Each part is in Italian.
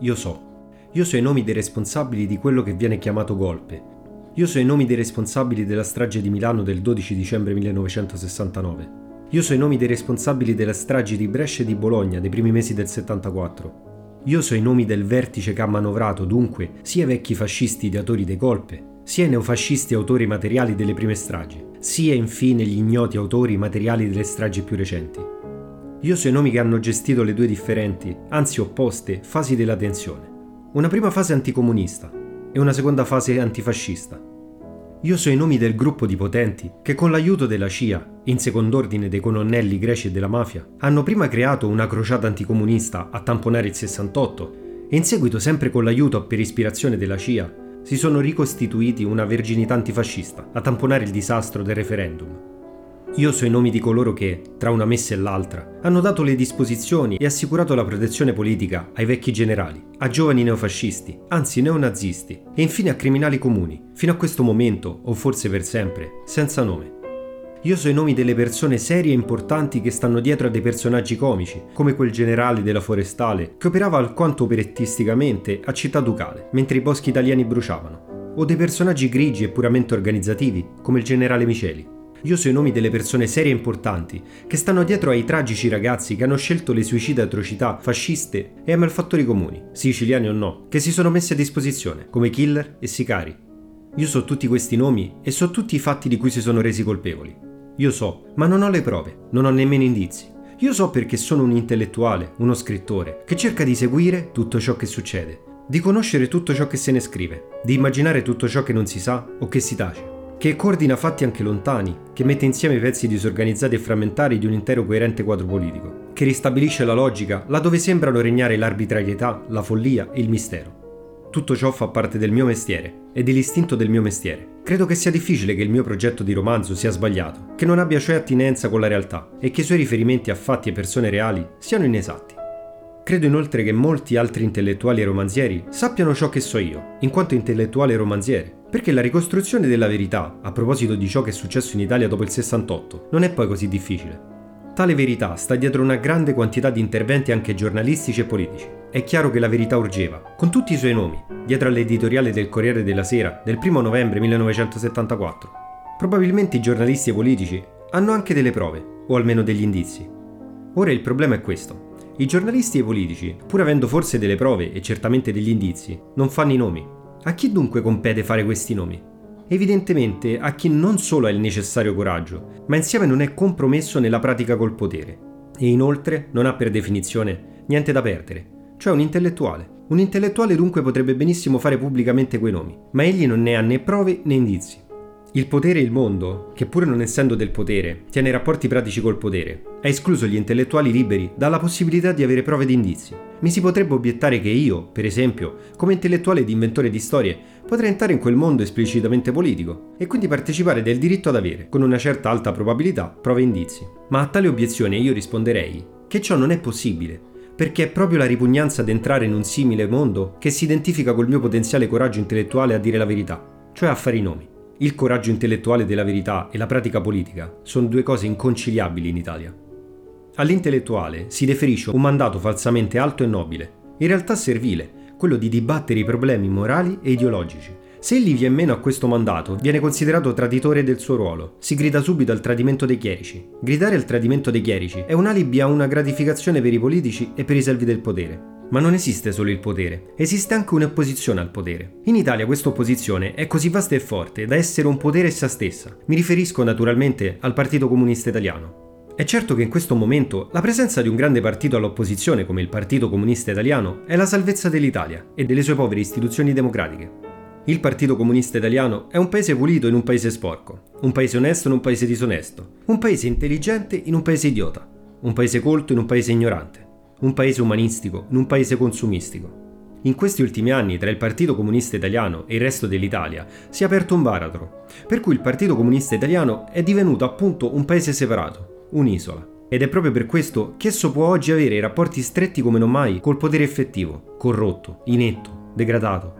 Io so. Io so i nomi dei responsabili di quello che viene chiamato golpe. Io so i nomi dei responsabili della strage di Milano del 12 dicembre 1969. Io so i nomi dei responsabili della strage di Brescia e di Bologna dei primi mesi del 74. Io so i nomi del vertice che ha manovrato dunque sia i vecchi fascisti ideatori dei golpe, sia i neofascisti autori materiali delle prime stragi, sia infine gli ignoti autori materiali delle stragi più recenti. Io so i nomi che hanno gestito le due differenti, anzi opposte, fasi della tensione. Una prima fase anticomunista e una seconda fase antifascista. Io so i nomi del gruppo di potenti che con l'aiuto della CIA, in second'ordine dei colonnelli greci e della mafia, hanno prima creato una crociata anticomunista a tamponare il 68 e in seguito sempre con l'aiuto per ispirazione della CIA si sono ricostituiti una verginità antifascista a tamponare il disastro del referendum. Io so i nomi di coloro che, tra una messa e l'altra, hanno dato le disposizioni e assicurato la protezione politica ai vecchi generali, a giovani neofascisti, anzi neonazisti, e infine a criminali comuni, fino a questo momento, o forse per sempre, senza nome. Io so i nomi delle persone serie e importanti che stanno dietro a dei personaggi comici, come quel generale della forestale che operava alquanto operettisticamente a Città Ducale, mentre i boschi italiani bruciavano, o dei personaggi grigi e puramente organizzativi, come il generale Miceli. Io so i nomi delle persone serie e importanti che stanno dietro ai tragici ragazzi che hanno scelto le suicide atrocità fasciste e ai malfattori comuni, siciliani o no, che si sono messi a disposizione, come killer e sicari. Io so tutti questi nomi e so tutti i fatti di cui si sono resi colpevoli. Io so, ma non ho le prove, non ho nemmeno indizi. Io so perché sono un intellettuale, uno scrittore, che cerca di seguire tutto ciò che succede, di conoscere tutto ciò che se ne scrive, di immaginare tutto ciò che non si sa o che si tace che coordina fatti anche lontani, che mette insieme i pezzi disorganizzati e frammentari di un intero coerente quadro politico, che ristabilisce la logica laddove sembrano regnare l'arbitrarietà, la follia e il mistero. Tutto ciò fa parte del mio mestiere e dell'istinto del mio mestiere. Credo che sia difficile che il mio progetto di romanzo sia sbagliato, che non abbia cioè attinenza con la realtà e che i suoi riferimenti a fatti e persone reali siano inesatti. Credo inoltre che molti altri intellettuali e romanzieri sappiano ciò che so io, in quanto intellettuale e romanziere, perché la ricostruzione della verità, a proposito di ciò che è successo in Italia dopo il 68, non è poi così difficile. Tale verità sta dietro una grande quantità di interventi anche giornalistici e politici. È chiaro che la verità urgeva, con tutti i suoi nomi, dietro all'editoriale del Corriere della Sera del 1 novembre 1974. Probabilmente i giornalisti e politici hanno anche delle prove, o almeno degli indizi. Ora il problema è questo. I giornalisti e i politici, pur avendo forse delle prove e certamente degli indizi, non fanno i nomi. A chi dunque compete fare questi nomi? Evidentemente a chi non solo ha il necessario coraggio, ma insieme non è compromesso nella pratica col potere. E inoltre non ha per definizione niente da perdere, cioè un intellettuale. Un intellettuale dunque potrebbe benissimo fare pubblicamente quei nomi, ma egli non ne ha né prove né indizi. Il potere e il mondo, che pur non essendo del potere, tiene rapporti pratici col potere, ha escluso gli intellettuali liberi dalla possibilità di avere prove di indizi. Mi si potrebbe obiettare che io, per esempio, come intellettuale ed inventore di storie, potrei entrare in quel mondo esplicitamente politico e quindi partecipare del diritto ad avere, con una certa alta probabilità, prove e indizi. Ma a tale obiezione io risponderei che ciò non è possibile, perché è proprio la ripugnanza ad entrare in un simile mondo che si identifica col mio potenziale coraggio intellettuale a dire la verità, cioè a fare i nomi. Il coraggio intellettuale della verità e la pratica politica sono due cose inconciliabili in Italia. All'intellettuale si deferisce un mandato falsamente alto e nobile, in realtà servile, quello di dibattere i problemi morali e ideologici. Se egli viene meno a questo mandato, viene considerato traditore del suo ruolo. Si grida subito al tradimento dei chierici. Gridare al tradimento dei chierici è un alibi a una gratificazione per i politici e per i servi del potere. Ma non esiste solo il potere, esiste anche un'opposizione al potere. In Italia questa opposizione è così vasta e forte da essere un potere essa stessa. Mi riferisco naturalmente al Partito Comunista Italiano. È certo che in questo momento la presenza di un grande partito all'opposizione come il Partito Comunista Italiano è la salvezza dell'Italia e delle sue povere istituzioni democratiche. Il Partito Comunista Italiano è un paese pulito in un paese sporco, un paese onesto in un paese disonesto, un paese intelligente in un paese idiota, un paese colto in un paese ignorante, un paese umanistico in un paese consumistico. In questi ultimi anni tra il Partito Comunista Italiano e il resto dell'Italia si è aperto un baratro, per cui il Partito Comunista Italiano è divenuto appunto un paese separato, un'isola. Ed è proprio per questo che esso può oggi avere rapporti stretti come non mai col potere effettivo, corrotto, inetto, degradato.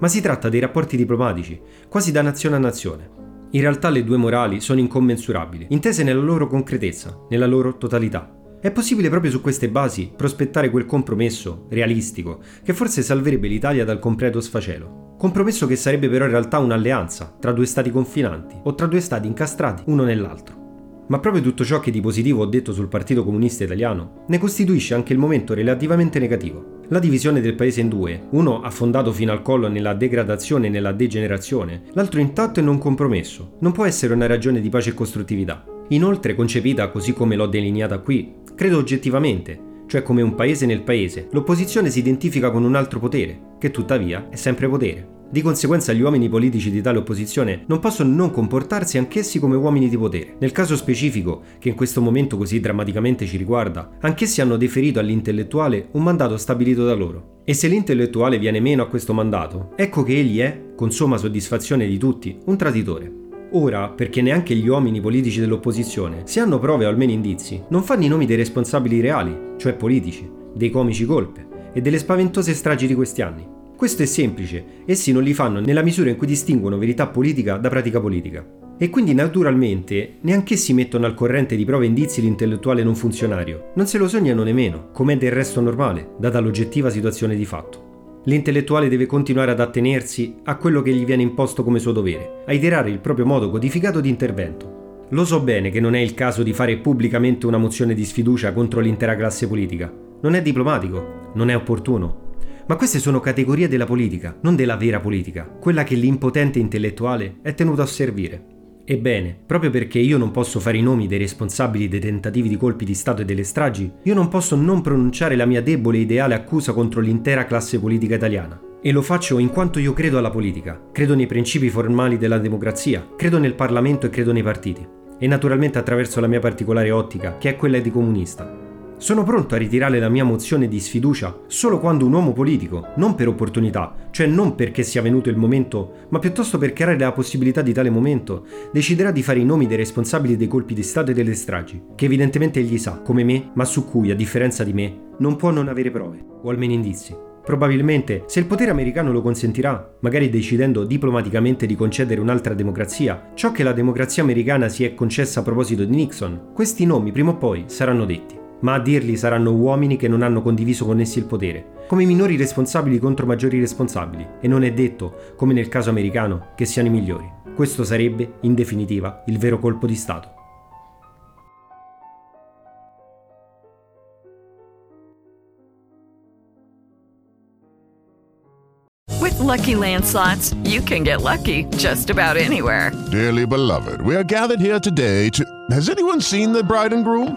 Ma si tratta dei rapporti diplomatici, quasi da nazione a nazione. In realtà le due morali sono incommensurabili, intese nella loro concretezza, nella loro totalità. È possibile proprio su queste basi prospettare quel compromesso, realistico, che forse salverebbe l'Italia dal completo sfacelo. Compromesso che sarebbe però in realtà un'alleanza tra due stati confinanti o tra due stati incastrati uno nell'altro. Ma proprio tutto ciò che di positivo ho detto sul Partito Comunista Italiano ne costituisce anche il momento relativamente negativo. La divisione del paese in due, uno affondato fino al collo nella degradazione e nella degenerazione, l'altro intatto e non compromesso, non può essere una ragione di pace e costruttività. Inoltre, concepita così come l'ho delineata qui, credo oggettivamente, cioè come un paese nel paese, l'opposizione si identifica con un altro potere, che tuttavia è sempre potere. Di conseguenza gli uomini politici di tale opposizione non possono non comportarsi anch'essi come uomini di potere. Nel caso specifico, che in questo momento così drammaticamente ci riguarda, anch'essi hanno deferito all'intellettuale un mandato stabilito da loro. E se l'intellettuale viene meno a questo mandato, ecco che egli è, con somma soddisfazione di tutti, un traditore. Ora, perché neanche gli uomini politici dell'opposizione, se hanno prove o almeno indizi, non fanno i nomi dei responsabili reali, cioè politici, dei comici colpe e delle spaventose stragi di questi anni. Questo è semplice, essi non li fanno nella misura in cui distinguono verità politica da pratica politica. E quindi naturalmente neanche si mettono al corrente di prove e indizi l'intellettuale non funzionario, non se lo sognano nemmeno, come è del resto normale, data l'oggettiva situazione di fatto. L'intellettuale deve continuare ad attenersi a quello che gli viene imposto come suo dovere, a iterare il proprio modo codificato di intervento. Lo so bene che non è il caso di fare pubblicamente una mozione di sfiducia contro l'intera classe politica. Non è diplomatico, non è opportuno, ma queste sono categorie della politica, non della vera politica, quella che l'impotente intellettuale è tenuto a servire. Ebbene, proprio perché io non posso fare i nomi dei responsabili dei tentativi di colpi di Stato e delle stragi, io non posso non pronunciare la mia debole e ideale accusa contro l'intera classe politica italiana. E lo faccio in quanto io credo alla politica, credo nei principi formali della democrazia, credo nel Parlamento e credo nei partiti. E naturalmente attraverso la mia particolare ottica, che è quella di comunista. Sono pronto a ritirare la mia mozione di sfiducia solo quando un uomo politico, non per opportunità, cioè non perché sia venuto il momento, ma piuttosto per creare la possibilità di tale momento, deciderà di fare i nomi dei responsabili dei colpi di Stato e delle stragi, che evidentemente egli sa, come me, ma su cui, a differenza di me, non può non avere prove, o almeno indizi. Probabilmente, se il potere americano lo consentirà, magari decidendo diplomaticamente di concedere un'altra democrazia, ciò che la democrazia americana si è concessa a proposito di Nixon, questi nomi prima o poi saranno detti ma a dirli saranno uomini che non hanno condiviso con essi il potere, come minori responsabili contro maggiori responsabili, e non è detto, come nel caso americano, che siano i migliori. Questo sarebbe, in definitiva, il vero colpo di Stato. With lucky landslots, you can get lucky just about anywhere. Dearly beloved, we are gathered here today to. Has anyone seen the bride and groom?